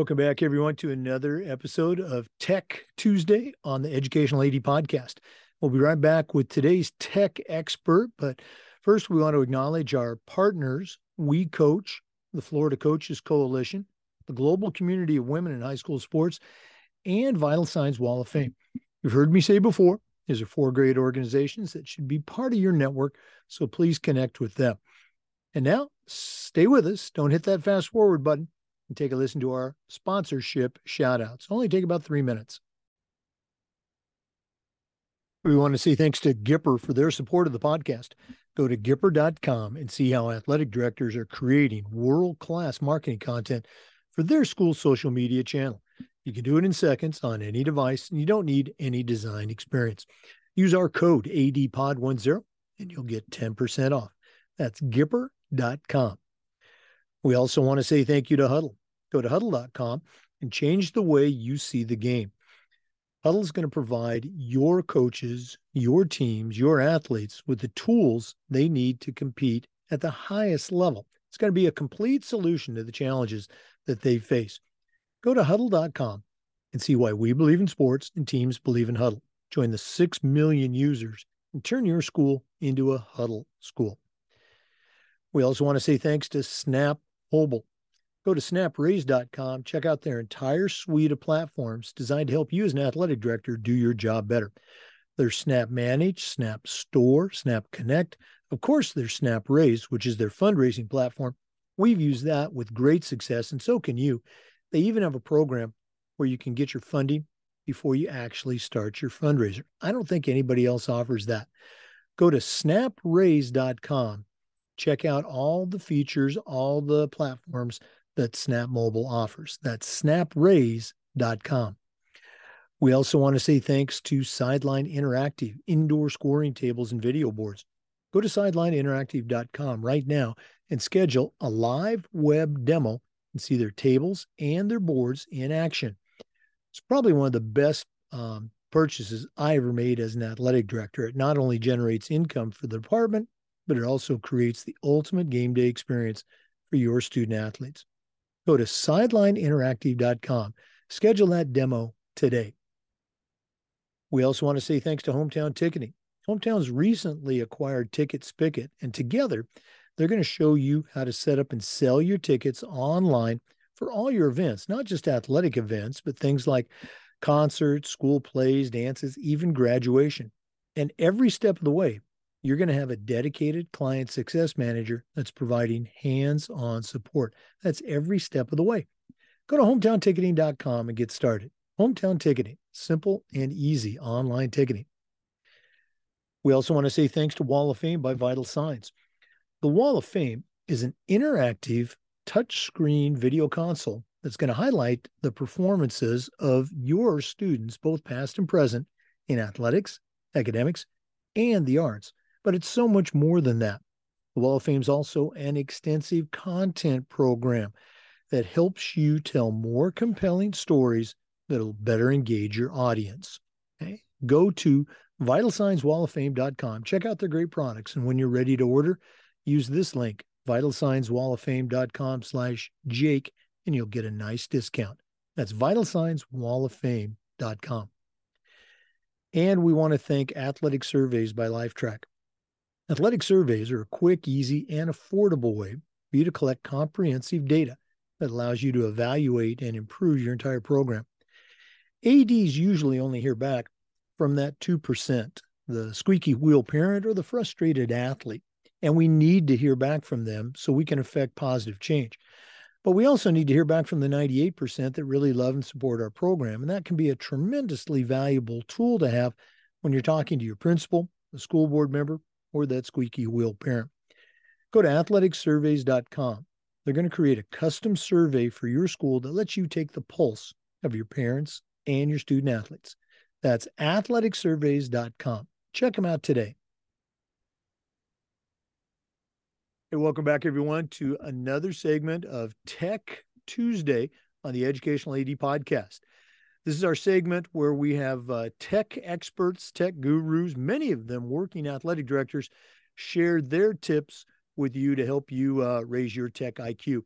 Welcome back, everyone, to another episode of Tech Tuesday on the Educational AD podcast. We'll be right back with today's tech expert. But first, we want to acknowledge our partners, We Coach, the Florida Coaches Coalition, the Global Community of Women in High School Sports, and Vital Signs Wall of Fame. You've heard me say before, these are four great organizations that should be part of your network. So please connect with them. And now, stay with us. Don't hit that fast forward button and take a listen to our sponsorship shout outs. Only take about three minutes. We want to say thanks to Gipper for their support of the podcast. Go to Gipper.com and see how athletic directors are creating world class marketing content for their school social media channel. You can do it in seconds on any device, and you don't need any design experience. Use our code ADPOD10 and you'll get 10% off. That's Gipper.com. We also want to say thank you to Hudl. Go to hudl.com and change the way you see the game. Hudl is going to provide your coaches, your teams, your athletes with the tools they need to compete at the highest level. It's going to be a complete solution to the challenges that they face. Go to hudl.com and see why we believe in sports and teams believe in hudl. Join the 6 million users and turn your school into a hudl school. We also want to say thanks to Snap Mobile. Go to snapraise.com, check out their entire suite of platforms designed to help you as an athletic director do your job better. There's Snap Manage, Snap Store, Snap Connect. Of course, there's Snap Raise, which is their fundraising platform. We've used that with great success, and so can you. They even have a program where you can get your funding before you actually start your fundraiser. I don't think anybody else offers that. Go to snapraise.com, check out all the features, all the platforms that Snap Mobile offers. That's snapraise.com. We also want to say thanks to Sideline Interactive, indoor scoring tables and video boards. Go to sidelineinteractive.com right now and schedule a live web demo and see their tables and their boards in action. It's probably one of the best um, purchases I ever made as an athletic director. It not only generates income for the department, but it also creates the ultimate game day experience for your student athletes. Go to sidelineinteractive.com. Schedule that demo today. We also want to say thanks to Hometown Ticketing. Hometown's recently acquired Ticket Spicket, and together they're going to show you how to set up and sell your tickets online for all your events, not just athletic events, but things like concerts, school plays, dances, even graduation. And every step of the way, you're going to have a dedicated client success manager that's providing hands on support. That's every step of the way. Go to hometownticketing.com and get started. Hometown Ticketing, simple and easy online ticketing. We also want to say thanks to Wall of Fame by Vital Signs. The Wall of Fame is an interactive touchscreen video console that's going to highlight the performances of your students, both past and present, in athletics, academics, and the arts. But it's so much more than that. The Wall of Fame is also an extensive content program that helps you tell more compelling stories that'll better engage your audience. Okay? Go to vitalsignswalloffame.com. Check out their great products. And when you're ready to order, use this link, vitalsignswalloffame.com slash Jake, and you'll get a nice discount. That's vitalsignswalloffame.com. And we want to thank Athletic Surveys by Lifetrack. Athletic surveys are a quick, easy, and affordable way for you to collect comprehensive data that allows you to evaluate and improve your entire program. ADs usually only hear back from that 2%, the squeaky wheel parent or the frustrated athlete. And we need to hear back from them so we can affect positive change. But we also need to hear back from the 98% that really love and support our program. And that can be a tremendously valuable tool to have when you're talking to your principal, the school board member, or that squeaky wheel parent. Go to athleticsurveys.com. They're going to create a custom survey for your school that lets you take the pulse of your parents and your student athletes. That's athleticsurveys.com. Check them out today. Hey, welcome back, everyone, to another segment of Tech Tuesday on the Educational AD podcast. This is our segment where we have uh, tech experts, tech gurus, many of them working athletic directors, share their tips with you to help you uh, raise your tech IQ.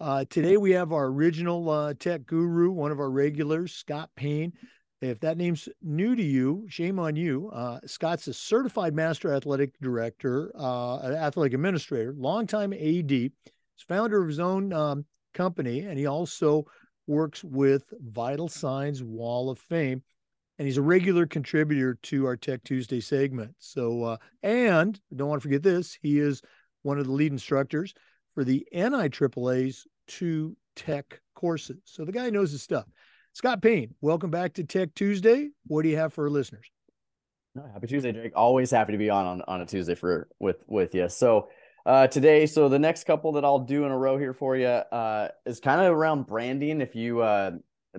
Uh, today we have our original uh, tech guru, one of our regulars, Scott Paine. If that name's new to you, shame on you. Uh, Scott's a certified master athletic director, uh, athletic administrator, longtime AD. He's founder of his own um, company, and he also works with Vital Signs Wall of Fame. And he's a regular contributor to our Tech Tuesday segment. So, uh, and don't want to forget this, he is one of the lead instructors for the NIAAA's two tech courses. So the guy knows his stuff. Scott Paine, welcome back to Tech Tuesday. What do you have for our listeners? happy Tuesday, Jake. Always happy to be on on, on a Tuesday for with with you. So uh, today, so the next couple that I'll do in a row here for you uh, is kind of around branding. If you uh,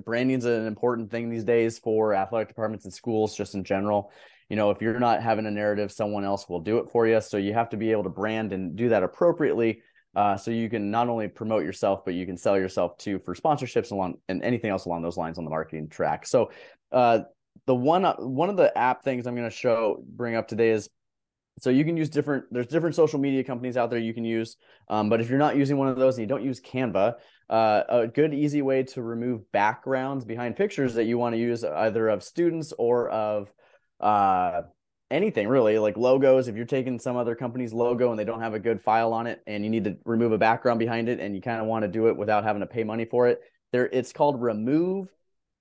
branding's an important thing these days for athletic departments and schools, just in general. You know, if you're not having a narrative, someone else will do it for you. So you have to be able to brand and do that appropriately uh, so you can not only promote yourself, but you can sell yourself too for sponsorships along and anything else along those lines on the marketing track. So uh, the one uh, one of the app things I'm going to show bring up today is so you can use different there's different social media companies out there you can use um, but if you're not using one of those and you don't use canva uh, a good easy way to remove backgrounds behind pictures that you want to use either of students or of uh, anything really like logos. If you're taking some other company's logo and they don't have a good file on it and you need to remove a background behind it and you kind of want to do it without having to pay money for it there it's called remove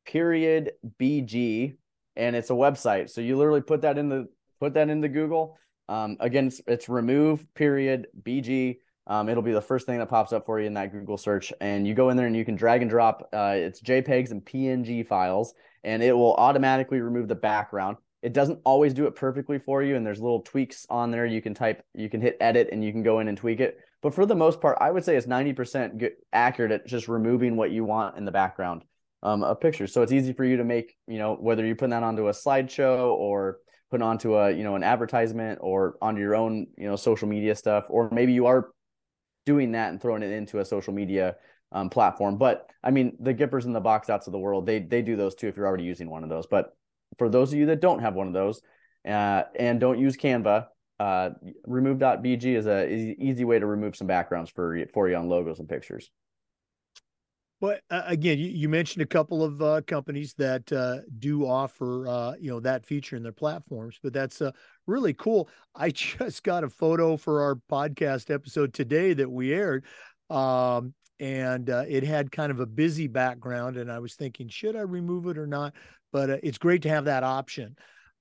period bg and it's a website. So you literally put that in the put that into google um, again it's, it's remove period bg um, it'll be the first thing that pops up for you in that google search and you go in there and you can drag and drop uh, it's jpegs and png files and it will automatically remove the background it doesn't always do it perfectly for you, and there's little tweaks on there. You can type, you can hit edit, and you can go in and tweak it. But for the most part, I would say it's 90% accurate at just removing what you want in the background um, of pictures. So it's easy for you to make, you know, whether you put that onto a slideshow or put onto a, you know, an advertisement or onto your own, you know, social media stuff, or maybe you are doing that and throwing it into a social media um, platform. But I mean, the Gippers and the box outs of the world, they they do those too if you're already using one of those. But for those of you that don't have one of those uh, and don't use Canva, uh, remove.bg is a easy way to remove some backgrounds for for you on logos and pictures. But uh, again, you, you, mentioned a couple of uh, companies that uh, do offer uh, you know that feature in their platforms, but that's uh, really cool. I just got a photo for our podcast episode today that we aired, um, and uh, it had kind of a busy background, and I was thinking, should I remove it or not? but it's great to have that option.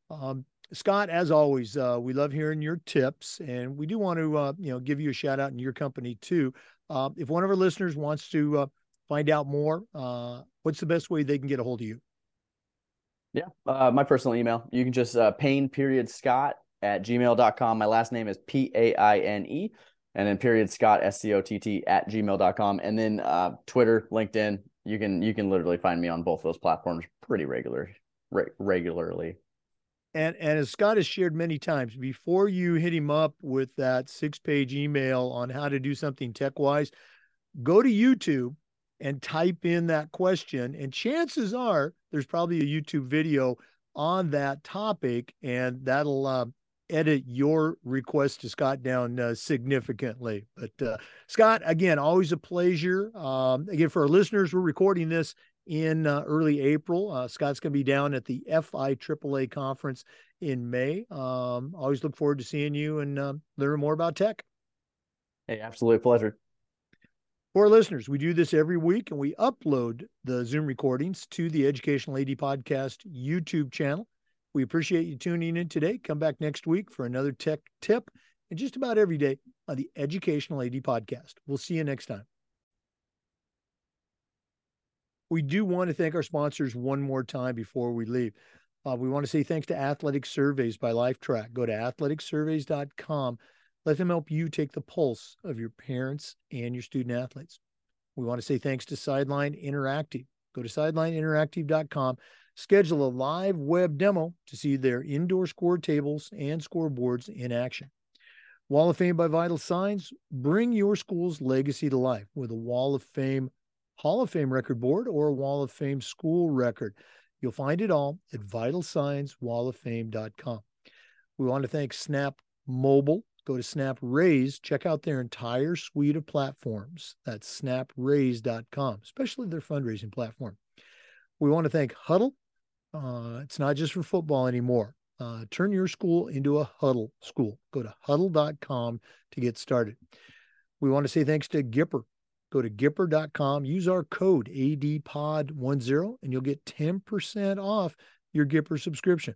Um, Scott, as always, we love hearing your tips, and we do want to, you know, give you a shout out in your company too. If one of our listeners wants to find out more, uh, what's the best way they can get a hold of you? Yeah, uh, my personal email. You can just uh, paine period Scott at gmail.com. My last name is P A I N E, and then period Scott S C O T T at gmail.com. And then uh, Twitter, LinkedIn, you can you can literally find me on both those platforms pretty regular re- regularly and and as scott has shared many times before you hit him up with that six page email on how to do something tech wise go to youtube and type in that question and chances are there's probably a youtube video on that topic and that'll uh, edit your request to Scott down uh, significantly. But uh, Scott, again, always a pleasure. Um, again, for our listeners, we're recording this in uh, early April. Uh, Scott's going to be down at the FIAAA conference in May. Um, always look forward to seeing you and uh, learn more about tech. Hey, absolute pleasure. For our listeners, we do this every week and we upload the Zoom recordings to the Educational AD Podcast YouTube channel. We appreciate you tuning in today. Come back next week for another tech tip and just about every day on the Educational AD podcast. We'll see you next time. We do want to thank our sponsors one more time before we leave. Uh, we want to say thanks to Athletic Surveys by Lifetrack. Go to athleticsurveys.com. Let them help you take the pulse of your parents and your student athletes. We want to say thanks to Sideline Interactive. Go to sidelineinteractive.com Schedule a live web demo to see their indoor score tables and scoreboards in action. Wall of Fame by Vital Signs, bring your school's legacy to life with a Wall of Fame Hall of Fame record board or a Wall of Fame school record. You'll find it all at vitalsignswalloffame.com. We want to thank Snap Mobile go to Snap Raise, check out their entire suite of platforms. That's snapraise.com, especially their fundraising platform. We want to thank Hudl. Uh, it's not just for football anymore. Uh, turn your school into a Hudl school. Go to hudl.com to get started. We want to say thanks to Gipper. Go to gipper.com, use our code ADPOD10, and you'll get 10% off your Gipper subscription.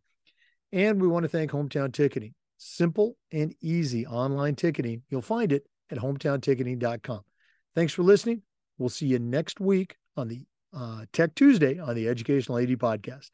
And we want to thank Hometown Ticketing. Simple and easy online ticketing. You'll find it at hometownticketing.com. Thanks for listening. We'll see you next week on the uh, Tech Tuesday on the Educational AD Podcast.